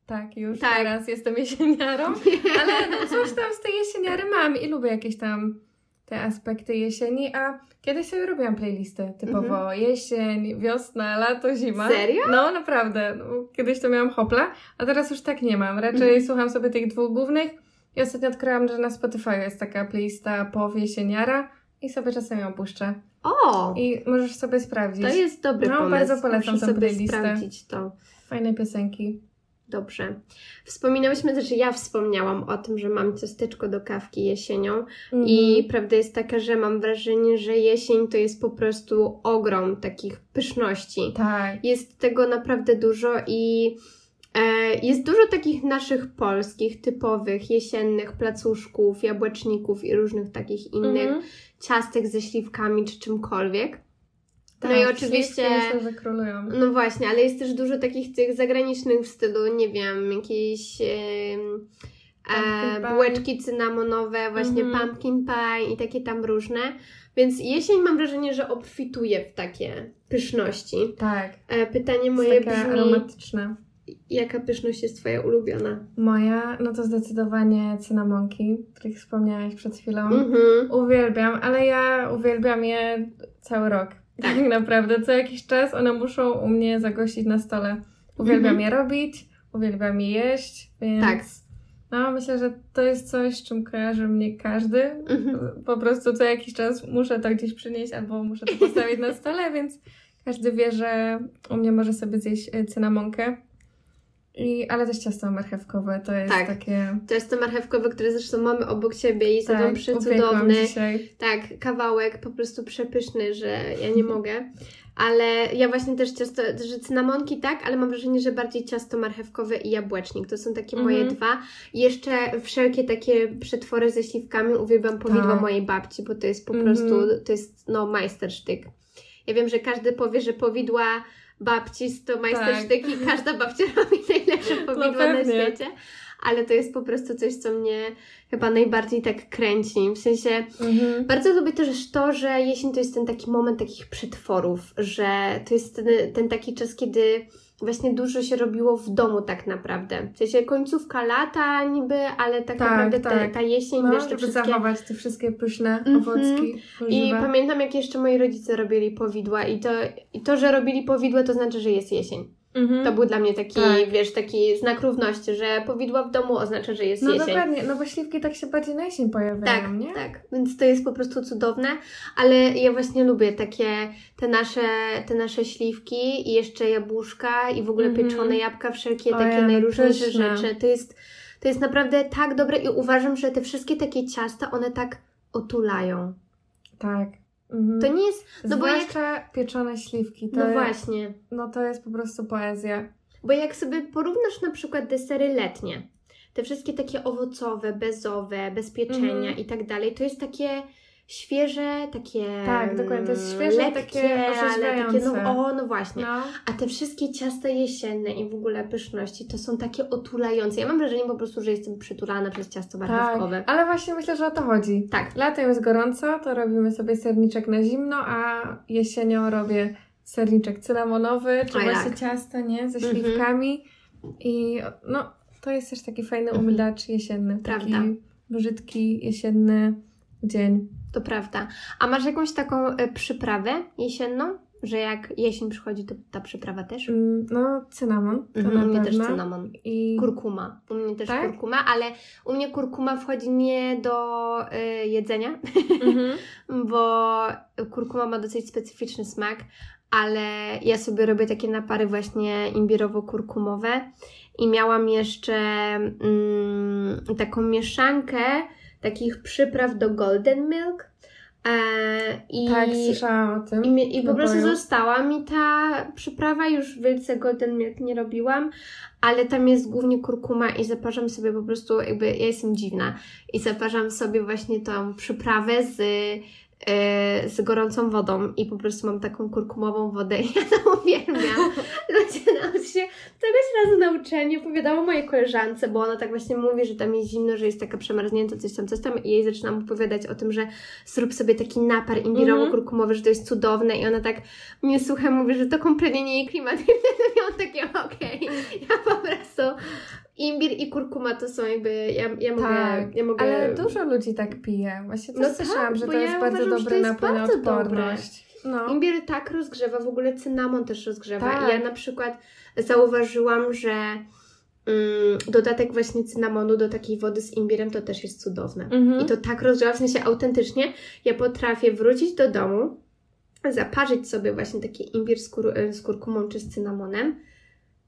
tak, już
Tak.
teraz jestem jesieniarą. Ale no, coś tam z tej jesieniary mam i lubię jakieś tam te aspekty jesieni, a kiedyś sobie robiłam playlisty typowo jesień, wiosna, lato, zima.
Mhm. Serio?
No naprawdę, no, kiedyś to miałam hopla, a teraz już tak nie mam. Raczej
Mhm.
słucham sobie tych dwóch głównych i ostatnio odkryłam, że na Spotify jest taka playlista pow jesieniara i sobie czasem ją puszczę.
O!
I możesz sobie sprawdzić.
To jest dobry
No,
pomysł.
bardzo polecam
Muszę sobie
playlistę.
sprawdzić to.
Fajne piosenki.
Dobrze. Wspominałyśmy też, że ja wspomniałam o tym, że mam ciasteczko do kawki jesienią i
Mhm.
prawda jest taka, że mam wrażenie, że jesień to jest po prostu ogrom takich pyszności.
Tak.
Jest tego naprawdę dużo i e, jest dużo takich naszych polskich, typowych, jesiennych placuszków, jabłeczników i różnych takich innych
Mhm.
ciastek ze śliwkami czy czymkolwiek. No
Tak,
i oczywiście...
śliwki Myślę, że królują.
No właśnie, ale jest też dużo takich tych zagranicznych w stylu, nie wiem, jakieś e, bułeczki cynamonowe, właśnie
Mhm.
pumpkin pie i takie tam różne. Więc jesień mam wrażenie, że obfituje w takie pyszności.
Tak.
E, pytanie
Jest
moje
taka
brzmi,
aromatyczna.
jaka pyszność jest Twoja ulubiona?
Moja, no to zdecydowanie cynamonki, których wspomniałaś przed chwilą.
Mhm.
Uwielbiam, ale ja uwielbiam je cały rok. Tak naprawdę, co jakiś czas one muszą u mnie zagościć na stole. Uwielbiam
Mhm.
je robić, uwielbiam je jeść, więc
Tak.
no myślę, że to jest coś, z czym kojarzy mnie każdy.
Mhm.
Po prostu co jakiś czas muszę to gdzieś przynieść albo muszę to postawić na stole, więc każdy wie, że u mnie może sobie zjeść e, cynamonkę. I, ale też ciasto marchewkowe to jest
Tak.
takie...
To jest to marchewkowe, które zresztą mamy obok siebie i są
Tak,
przecudowne.
upiekłam dzisiaj.
Tak, kawałek po prostu przepyszny, że ja nie mogę. Ale ja właśnie też ciasto, że cynamonki tak, ale mam wrażenie, że bardziej ciasto marchewkowe i jabłecznik. To są takie moje
Mhm.
dwa. I jeszcze wszelkie takie przetwory ze śliwkami uwielbiam powidła
Tak.
mojej babci, bo to jest po
Mhm.
prostu, to jest no majstersztyk. Ja wiem, że każdy powie, że powidła babci to majstersztyk i każda babcia robi najlepsze powidła na
Tak. pewnie.
świecie. Ale to jest po prostu coś, co mnie chyba najbardziej tak kręci. W sensie
Mhm.
bardzo lubię też to, że jesień to jest ten taki moment takich przetworów, że to jest ten, ten taki czas, kiedy właśnie dużo się robiło w domu tak naprawdę. W sensie końcówka lata niby, ale tak,
Tak,
naprawdę ta,
tak.
ta jesień,
No,
wiesz, te
żeby
wszystkie...
zachować te wszystkie pyszne
Mhm.
owocki.
I pamiętam, jak jeszcze moi rodzice robili powidła i to, i to, że robili powidła, to znaczy, że jest jesień. Mhm. To był dla mnie taki, tak. wiesz, taki znak równości, że powidła w domu oznacza, że jest
no
jesień.
No dokładnie, no bo śliwki tak się bardziej na jesień pojawiają,
tak,
nie?
Tak, więc to jest po prostu cudowne, ale ja właśnie lubię takie, te nasze, te nasze śliwki i jeszcze jabłuszka i w ogóle mhm. pieczone jabłka, wszelkie o, takie ja, najróżniejsze pyszne. rzeczy. To jest, to jest naprawdę tak dobre i uważam, że te wszystkie takie ciasta, one tak otulają.
Tak.
Mhm. To nie jest.
No Zwłaszcza bo jak... pieczone śliwki.
To no jest, właśnie.
No to jest po prostu poezja.
Bo jak sobie porównasz na przykład desery letnie, te wszystkie takie owocowe, bezowe, bez pieczenia mhm. i tak dalej, to jest takie świeże, takie.
Tak, dokładnie, to jest świeże, lekkie, takie ale takie,
no, o, no właśnie. No. A te wszystkie ciasta jesienne i w ogóle pyszności to są takie otulające. Ja mam wrażenie po prostu, że jestem przytulana przez ciasto marchewkowe.
Tak, ale właśnie myślę, że o to chodzi.
Tak.
Latem jest gorąco, to robimy sobie serniczek na zimno, a jesienią robię serniczek cynamonowy, czy właśnie tak. ciasto, nie? Ze mhm. śliwkami. I no, to jest też taki fajny mhm. umilacz jesienny. Taki Prawda. brzydki, jesienny dzień.
To prawda. A masz jakąś taką y, przyprawę jesienną? Że jak jesień przychodzi, to ta przyprawa też?
Mm, no, cynamon. To
mhm, u mnie też cynamon. I kurkuma. U mnie też tak? kurkuma, ale u mnie kurkuma wchodzi nie do y, jedzenia, mhm. bo kurkuma ma dosyć specyficzny smak, ale ja sobie robię takie napary właśnie imbirowo-kurkumowe i miałam jeszcze mm, taką mieszankę takich przypraw do golden milk.
E, i, tak, słyszałam o tym.
I, i po prostu została mi ta przyprawa, już wielce golden milk nie robiłam, ale tam jest głównie kurkuma i zaparzam sobie po prostu, jakby ja jestem dziwna i zaparzam sobie właśnie tą przyprawę z z gorącą wodą i po prostu mam taką kurkumową wodę i ja to uwielbiam. Ludzie nauczy się czegoś razu na uczeniu, opowiadałam mojej koleżance, bo ona tak właśnie mówi, że tam jest zimno, że jest taka przemarznięta, coś tam, coś tam i jej zaczynam opowiadać o tym, że zrób sobie taki napar imbirowo-kurkumowy, że to jest cudowne i ona tak mnie słucha, mówi, że to kompletnie nie jej klimat i wtedy miałam takie, okej, okay. ja po prostu imbir i kurkuma to są jakby, ja, ja, mogę, tak, ja mogę...
ale dużo ludzi tak pije. Właśnie też no słyszałam, tak, że to jest ja bardzo uważam, dobry napój na odporność.
No. Imbir tak rozgrzewa, w ogóle cynamon też rozgrzewa. Tak. Ja na przykład zauważyłam, że mm, dodatek właśnie cynamonu do takiej wody z imbirem to też jest cudowne. Mhm. I to tak rozgrzewa, w sensie autentycznie ja potrafię wrócić do domu, zaparzyć sobie właśnie taki imbir z, kur z kurkumą czy z cynamonem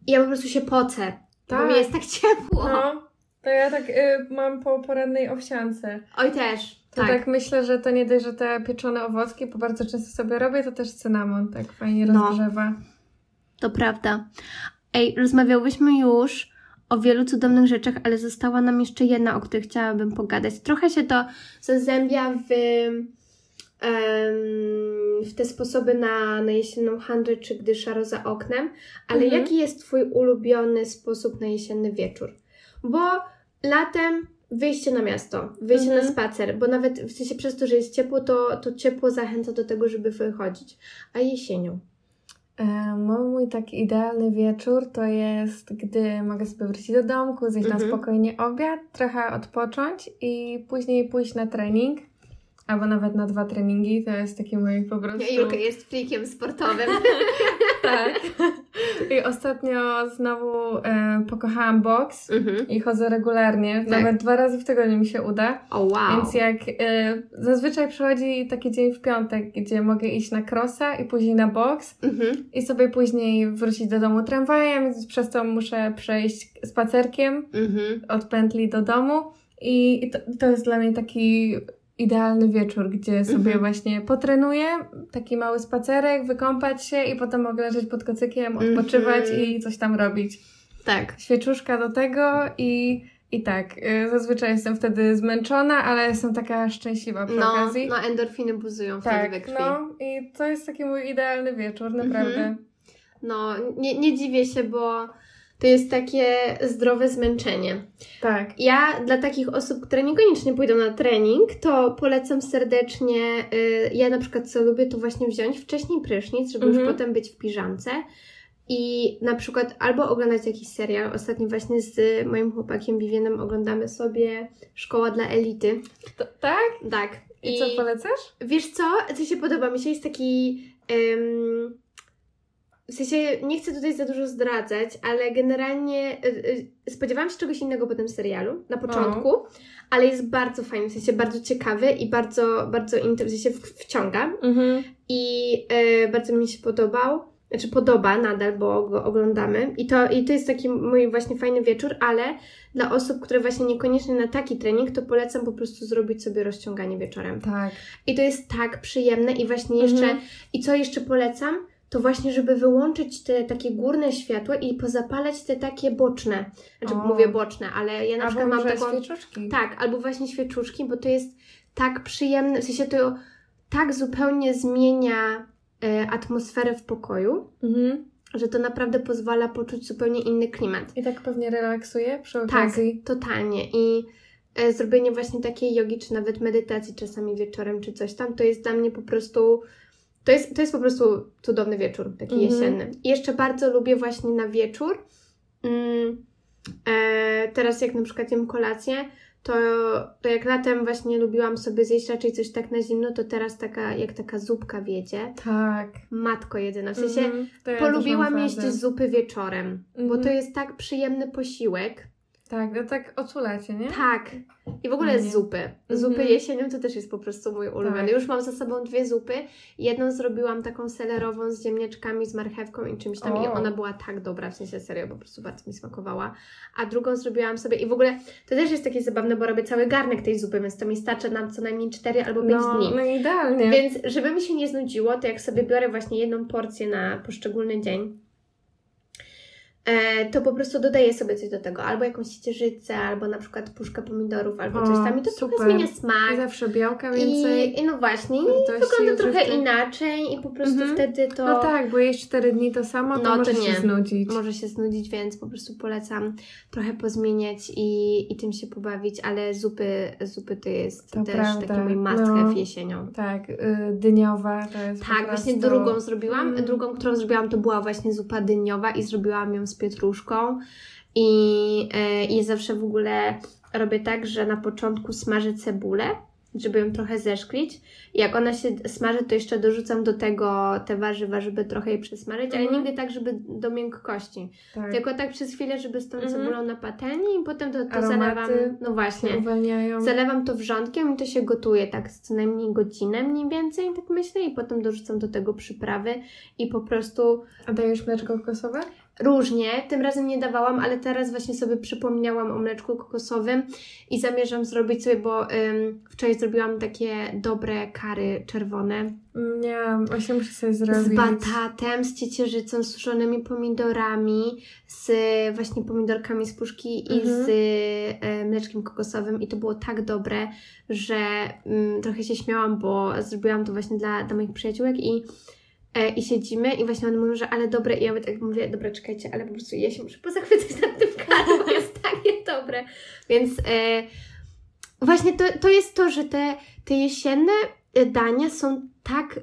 i ja po prostu się pocę tak. Bo mi jest tak ciepło.
No, to ja tak y, mam po porannej owsiance.
Oj też.
To tak. tak. myślę, że to nie dość, że te pieczone owocki, bo bardzo często sobie robię, to też cynamon tak fajnie no. rozgrzewa.
To prawda. Ej, rozmawiałyśmy już o wielu cudownych rzeczach, ale została nam jeszcze jedna, o której chciałabym pogadać. Trochę się to zazębia w w te sposoby na, na jesienną handrę, czy gdy szaro za oknem, ale mhm. jaki jest Twój ulubiony sposób na jesienny wieczór? Bo latem wyjście na miasto, wyjście mhm. na spacer, bo nawet w sensie przez to, że jest ciepło, to, to ciepło zachęca do tego, żeby wychodzić. A jesienią?
E, mój taki idealny wieczór to jest, gdy mogę sobie wrócić do domku, zjeść mhm. na spokojnie obiad, trochę odpocząć i później pójść na trening. Albo nawet na dwa treningi, to jest taki mój po prostu...
Julka jest flikiem sportowym.
tak. I ostatnio znowu e, pokochałam boks mhm. i chodzę regularnie. Tak. Nawet dwa razy w tygodniu mi się uda.
Oh, wow.
Więc jak e, zazwyczaj przychodzi taki dzień w piątek, gdzie mogę iść na crossa i później na boks mhm. i sobie później wrócić do domu tramwajem, więc przez to muszę przejść spacerkiem mhm. od pętli do domu. I to, to jest dla mnie taki idealny wieczór, gdzie sobie mhm. właśnie potrenuję, taki mały spacerek, wykąpać się i potem mogę leżeć pod kocykiem, odpoczywać mhm. i coś tam robić.
Tak.
Świeczuszka do tego i, i tak. Y, zazwyczaj jestem wtedy zmęczona, ale jestem taka szczęśliwa przy
no,
okazji.
No, endorfiny buzują tak, wtedy we krwi.
no i to jest taki mój idealny wieczór, naprawdę. Mhm.
No, nie, nie dziwię się, bo to jest takie zdrowe zmęczenie.
Tak.
Ja dla takich osób, które niekoniecznie pójdą na trening, to polecam serdecznie. Y, ja na przykład co lubię, to właśnie wziąć wcześniej prysznic, żeby mhm. już potem być w piżamce. I na przykład albo oglądać jakiś serial. Ostatnio właśnie z moim chłopakiem Vivienem oglądamy sobie Szkoła dla Elity.
To, tak?
Tak.
I, I co polecasz?
Wiesz co? Co się podoba? Mi się jest taki... w sensie nie chcę tutaj za dużo zdradzać, ale generalnie y, y, spodziewałam się czegoś innego po tym serialu na początku, o. ale jest bardzo fajny, w sensie bardzo ciekawy i bardzo, bardzo w sensie wciąga. Mhm. I y, bardzo mi się podobał znaczy podoba nadal, bo go oglądamy. I to, I to jest taki mój właśnie fajny wieczór, ale dla osób, które właśnie niekoniecznie na taki trening, to polecam po prostu zrobić sobie rozciąganie wieczorem.
Tak.
I to jest tak przyjemne i właśnie jeszcze, mhm. i co jeszcze polecam? To właśnie, żeby wyłączyć te takie górne światła i pozapalać te takie boczne. Znaczy, o. mówię boczne, ale ja na
przykład
mam
taką. Świeczuszki.
Tak, albo właśnie świeczuszki, bo to jest tak przyjemne, w sensie to tak zupełnie zmienia E, atmosferę w pokoju, mhm. że to naprawdę pozwala poczuć zupełnie inny klimat.
I tak pewnie relaksuje przy
tak, okazji. Tak, totalnie. I e, zrobienie właśnie takiej jogi, czy nawet medytacji czasami wieczorem, czy coś tam, to jest dla mnie po prostu... To jest, to jest po prostu cudowny wieczór, taki mhm. jesienny. I jeszcze bardzo lubię właśnie na wieczór. Mm, e, teraz jak na przykład jem kolację, to, to jak latem właśnie lubiłam sobie zjeść raczej coś tak na zimno, to teraz taka, jak taka zupka wiedzie.
Tak.
Matko jedyna. W sensie mm, ja polubiłam jeść zupy wieczorem, mm bo to mhm. jest tak przyjemny posiłek.
Tak, no tak oczulacie, nie?
Tak. I w ogóle z zupy. Zupy mm -hmm. jesienią to też jest po prostu mój ulubiony. Tak. Już mam za sobą dwie zupy. Jedną zrobiłam taką selerową z ziemniaczkami, z marchewką i czymś tam o. i ona była tak dobra, w sensie serio, po prostu bardzo mi smakowała. A drugą zrobiłam sobie i w ogóle to też jest takie zabawne, bo robię cały garnek tej zupy, więc to mi starcza na co najmniej 4 albo 5
no,
dni.
No idealnie.
Więc żeby mi się nie znudziło, to jak sobie biorę właśnie jedną porcję na poszczególny dzień, to po prostu dodaję sobie coś do tego, albo jakąś ciecierzycę, albo na przykład puszkę pomidorów, albo o, coś tam i to super. trochę zmienia smak.
Zawsze białka więcej.
I, i no właśnie, wygląda trochę inaczej i po prostu mhm. wtedy to...
No tak, bo jeść 4 dni to samo, to no, może to się znudzić.
Może się znudzić, więc po prostu polecam trochę pozmieniać i, i tym się pobawić, ale zupy, zupy to jest to też prawda. taki mój must no, jesienią.
Tak, y, dyniowa to jest
Tak, właśnie drugą zrobiłam, mm. drugą, którą zrobiłam to była właśnie zupa dyniowa i zrobiłam ją z z pietruszką i, e, i zawsze w ogóle robię tak, że na początku smażę cebulę, żeby ją trochę zeszklić. Jak ona się smaży, to jeszcze dorzucam do tego te warzywa, żeby trochę je przesmażyć, ale mhm. nigdy tak, żeby do miękkości. Tak. Tylko tak przez chwilę, żeby z tą mhm. cebulą na patelni i potem to, to zalewam. No właśnie. Zalewam to wrzątkiem i to się gotuje tak co najmniej godzinę mniej więcej, tak myślę, i potem dorzucam do tego przyprawy i po prostu.
A dajesz mleczko kokosowe?
Różnie, tym razem nie dawałam, ale teraz właśnie sobie przypomniałam o mleczku kokosowym i zamierzam zrobić sobie, bo ym, wczoraj zrobiłam takie dobre kary czerwone.
Nie, właśnie muszę sobie zrobić.
Z batatem, z ciecierzycą, z suszonymi pomidorami, z właśnie pomidorkami z puszki mhm. i z y, mleczkiem kokosowym i to było tak dobre, że y, trochę się śmiałam, bo zrobiłam to właśnie dla, dla moich przyjaciółek i i siedzimy i właśnie on mówi, że ale dobre i ja tak mówię, dobra, czekajcie, ale po prostu ja się muszę pozachwycać nad tym karą, jest takie dobre. Więc e, właśnie to, to jest to, że te, te jesienne dania są tak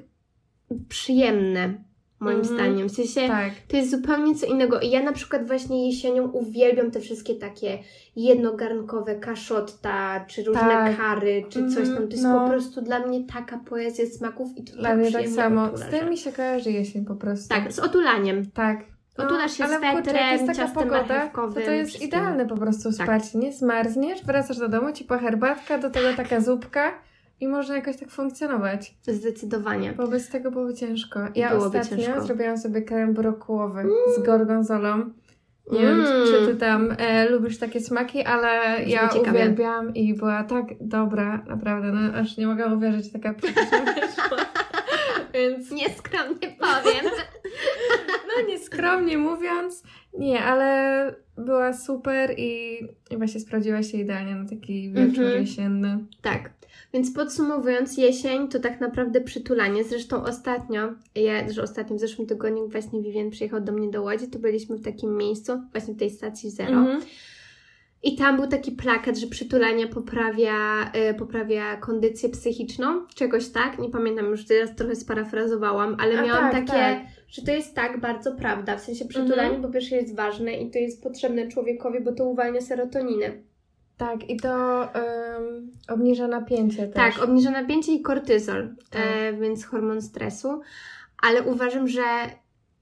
przyjemne moim mm -hmm. zdaniem. W sensie tak. to jest zupełnie co innego. I ja na przykład właśnie jesienią uwielbiam te wszystkie takie jednogarnkowe kaszotta, czy różne tak. kary, czy coś tam. To jest no. po prostu dla mnie taka poezja smaków i to
Dla
tak
mnie tak samo. Z tym mi się kojarzy jesień po prostu.
Tak, z otulaniem.
Tak.
No, Otulasz się ale swetrem, jest taka pogoda, to,
to jest idealne po prostu tak. spać. Tak. Nie zmarzniesz, wracasz do domu, ciepła herbatka, do tego taka zupka i można jakoś tak funkcjonować.
Zdecydowanie.
Bo bez tego byłoby ciężko. Ja byłoby ostatnio ciężko. zrobiłam sobie krem brokułowy mm. z gorgonzolą. Nie mm. wiem, czy ty tam e, lubisz takie smaki, ale ja ciekawie. uwielbiam i była tak dobra, naprawdę, no aż nie mogę uwierzyć, taka przecież
Więc... Nieskromnie powiem.
no nieskromnie mówiąc, nie, ale była super i, i właśnie sprawdziła się idealnie na taki wieczór -hmm. jesienny.
Tak. Więc podsumowując, jesień to tak naprawdę przytulanie. Zresztą ostatnio, ja, że ostatnio w zeszłym tygodniu właśnie Vivien przyjechał do mnie do Łodzi, to byliśmy w takim miejscu, właśnie w tej stacji Zero. -hmm. I tam był taki plakat, że przytulanie poprawia, y, poprawia kondycję psychiczną, czegoś tak, nie pamiętam już, teraz trochę sparafrazowałam, ale A miałam tak, takie, tak. Że to jest tak bardzo prawda, w sensie przytulanie -hmm. po pierwsze jest ważne i to jest potrzebne człowiekowi, bo to uwalnia serotoninę.
Tak, i to um, obniża napięcie też.
Tak, obniża napięcie i kortyzol, tak. e, więc hormon stresu. Ale uważam, że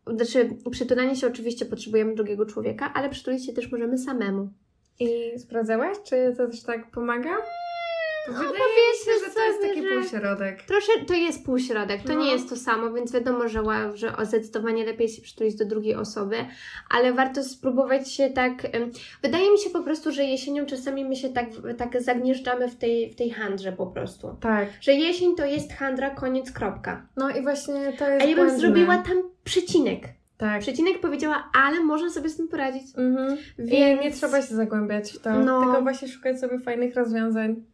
znaczy przytulanie się oczywiście potrzebujemy drugiego człowieka, ale przytulić się też możemy samemu.
I sprawdzałaś, czy to też tak pomaga?
No,
Wydaje mi się, że to jest taki półśrodek.
Trosze, to jest półśrodek, to
No.
nie jest to samo, więc wiadomo, że, że zdecydowanie lepiej się przytulić do drugiej osoby, ale warto spróbować się tak. Wydaje mi się po prostu, że jesienią czasami my się tak, tak zagnieżdżamy w tej, w tej handrze po prostu.
Tak.
Że jesień to jest handra, koniec, kropka.
No i właśnie to jest
A ja bym zrobiła tam przecinek.
Tak.
Przecinek powiedziała, ale można sobie z tym poradzić.
Mhm. I
Więc...
nie trzeba się zagłębiać w to,
No.
tylko właśnie szukać sobie fajnych rozwiązań.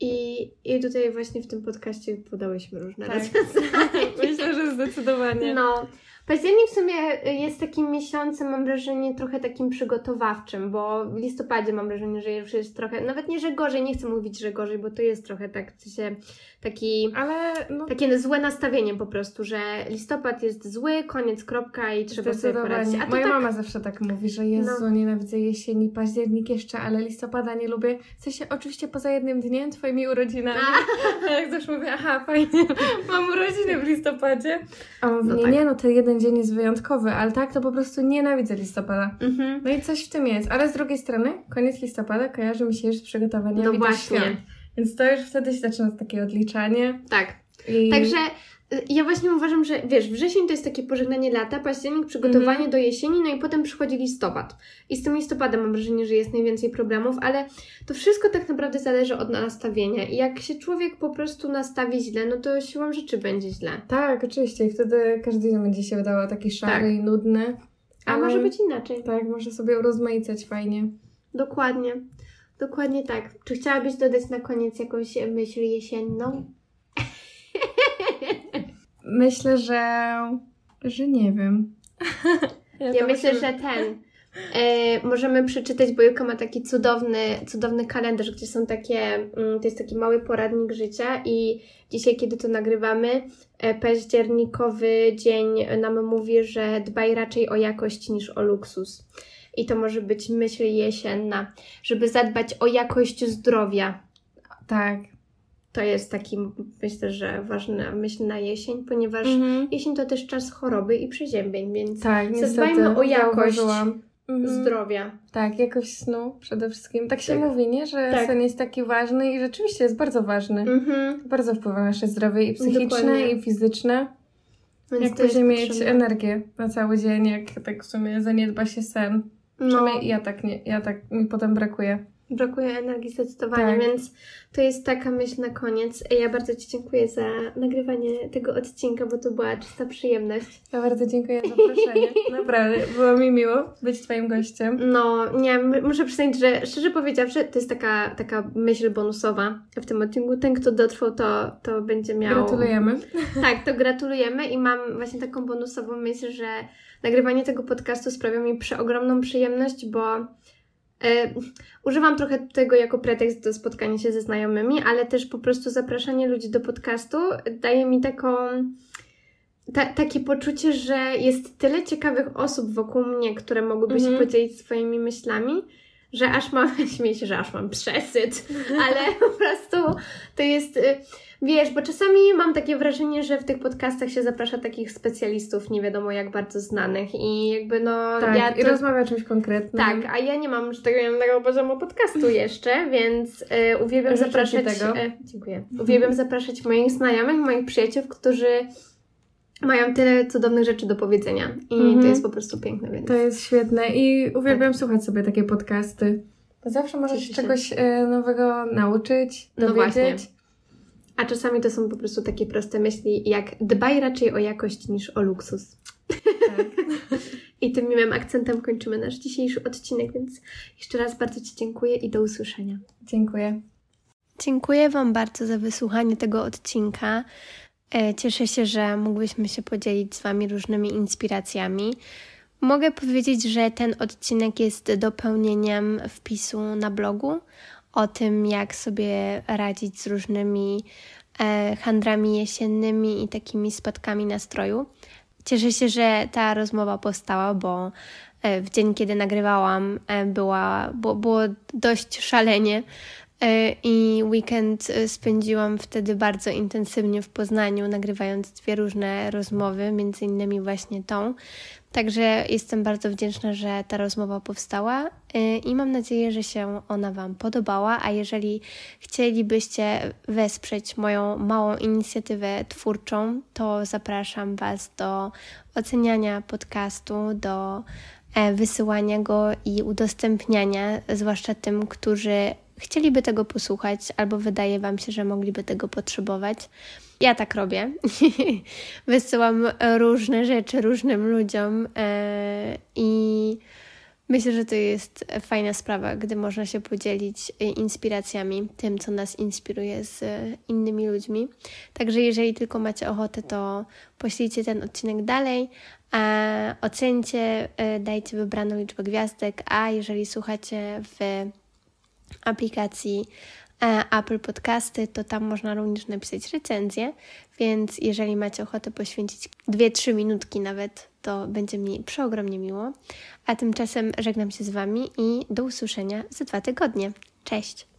I, I tutaj właśnie w tym podcaście podałyśmy różne
Tak.
rozwiązania.
Myślę, że zdecydowanie.
No. Październik w sumie jest takim miesiącem, mam wrażenie, trochę takim przygotowawczym, bo w listopadzie mam wrażenie, że już jest trochę, nawet nie, że gorzej, nie chcę mówić, że gorzej, bo to jest trochę tak, w sensie, taki,
Ale no,
takie złe nastawienie po prostu, że listopad jest zły, koniec, kropka i trzeba sobie poradzić. A
Moja
tak,
mama zawsze tak mówi, że Jezu,
No.
nienawidzę jesieni, październik jeszcze, ale listopada nie lubię. W sensie oczywiście poza jednym dniem, twoimi urodzinami. A jak zawsze mówię, aha, fajnie, mam urodziny w listopadzie. A on mówi,
No
nie,
tak.
nie, no ten jeden dzień jest wyjątkowy, ale tak, to po prostu nienawidzę listopada.
Mhm.
No i coś w tym jest, ale z drugiej strony koniec listopada kojarzy mi się już z przygotowaniami
No
do świąt. Więc to już wtedy się zaczyna takie odliczanie.
Tak.
I...
Także ja właśnie uważam, że wiesz, wrzesień to jest takie pożegnanie lata, październik przygotowanie
Mhm.
do jesieni, no i potem przychodzi listopad. I z tym listopadem mam wrażenie, że jest najwięcej problemów, ale to wszystko tak naprawdę zależy od nastawienia. I jak się człowiek po prostu nastawi źle, no to siłą rzeczy będzie źle.
Tak, oczywiście. I wtedy każdy dzień będzie się wydawał taki szary
Tak.
i nudny.
A
Ale-
może być inaczej.
Tak, może sobie urozmaicać fajnie.
Dokładnie. Dokładnie tak. Czy chciałabyś dodać na koniec jakąś myśl jesienną?
Myślę, że... że nie wiem.
Ja
to
myślę, że ten. E, możemy przeczytać, bo Julka ma taki cudowny, cudowny kalendarz, gdzie są takie, mm, to jest taki mały poradnik życia i dzisiaj, kiedy to nagrywamy, e, październikowy dzień nam mówi, że dbaj raczej o jakość niż o luksus. I to może być myśl jesienna, żeby zadbać o jakość zdrowia.
Tak.
To jest taki, myślę, że ważna myśl na jesień, ponieważ
Mhm.
jesień to też czas choroby i przeziębień, więc
Tak.
Zadbajmy o jakość.
Mhm.
zdrowia.
Tak, jakość snu przede wszystkim. Tak się
Tak.
mówi, nie? Że
Tak.
sen jest taki ważny i rzeczywiście jest bardzo ważny.
Mhm.
Bardzo wpływa na nasze zdrowie i psychiczne,
Dokładnie.
i fizyczne.
Więc
jak później mieć
potrzebne.
energię na cały dzień, jak tak w sumie zaniedba się sen.
No,
ja tak nie, ja tak mi potem brakuje.
Brakuje energii zdecydowanie,
Tak.
więc to jest taka myśl na koniec. Ja bardzo Ci dziękuję za nagrywanie tego odcinka, bo to była czysta przyjemność.
Ja bardzo dziękuję za zaproszenie. Naprawdę, było mi miło być Twoim gościem.
No, nie, muszę przyznać, że szczerze powiedziawszy, to jest taka, taka myśl bonusowa w tym odcinku. Ten, kto dotrwał, to, to będzie miał...
Gratulujemy.
Tak, to gratulujemy i mam właśnie taką bonusową myśl, że nagrywanie tego podcastu sprawia mi przeogromną przyjemność, bo e, używam trochę tego jako pretekst do spotkania się ze znajomymi, ale też po prostu zapraszanie ludzi do podcastu daje mi taką. Ta, takie poczucie, że jest tyle ciekawych osób wokół mnie, które mogłyby
Mhm.
się podzielić swoimi myślami, że aż mam, śmieję się, że aż mam przesyt, ale po prostu to jest, y, wiesz, bo czasami mam takie wrażenie, że w tych podcastach się zaprasza takich specjalistów, nie wiadomo jak bardzo znanych i jakby no
Tak,
ja
i
to,
rozmawia o czymś konkretnym.
tak, a ja nie mam że tak powiem, tego poziomu podcastu jeszcze, więc y, uwielbiam
Życzę
zapraszać,
tego.
y, dziękuję, uwielbiam zapraszać moich znajomych, moich przyjaciół, którzy mają tyle cudownych rzeczy do powiedzenia i
Mhm.
to jest po prostu piękne, więc
To jest świetne i uwielbiam słuchać sobie takie podcasty. Bo zawsze można się
Cieszę
czegoś e, nowego nauczyć,
No właśnie.
dowiedzieć.
A czasami to są po prostu takie proste myśli, jak dbaj raczej o jakość niż o luksus.
Tak.
I tym miłym akcentem kończymy nasz dzisiejszy odcinek, więc jeszcze raz bardzo Ci dziękuję i do usłyszenia.
Dziękuję.
Dziękuję Wam bardzo za wysłuchanie tego odcinka. E, Cieszę się, że mogłyśmy się podzielić z Wami różnymi inspiracjami. Mogę powiedzieć, że ten odcinek jest dopełnieniem wpisu na blogu o tym, jak sobie radzić z różnymi e, handrami jesiennymi i takimi spadkami nastroju. Cieszę się, że ta rozmowa powstała, bo e, w dzień, kiedy nagrywałam, była, było, było dość szalenie. E, I weekend e, spędziłam wtedy bardzo intensywnie w Poznaniu, nagrywając dwie różne rozmowy, między innymi właśnie tą. Także jestem bardzo wdzięczna, że ta rozmowa powstała y, i mam nadzieję, że się ona Wam podobała. A jeżeli chcielibyście wesprzeć moją małą inicjatywę twórczą, to zapraszam Was do oceniania podcastu, do e, wysyłania go i udostępniania, zwłaszcza tym, którzy chcieliby tego posłuchać albo wydaje Wam się, że mogliby tego potrzebować. Ja tak robię. Wysyłam różne rzeczy różnym ludziom e, i myślę, że to jest fajna sprawa, gdy można się podzielić inspiracjami, tym, co nas inspiruje z innymi ludźmi. Także jeżeli tylko macie ochotę, to poślijcie ten odcinek dalej, ocencie, e, dajcie wybraną liczbę gwiazdek, a jeżeli słuchacie w aplikacji E, Apple Podcasty, to tam można również napisać recenzję, więc jeżeli macie ochotę poświęcić 2-3 minutki nawet, to będzie mi przeogromnie miło. A tymczasem żegnam się z Wami i do usłyszenia za dwa tygodnie. Cześć!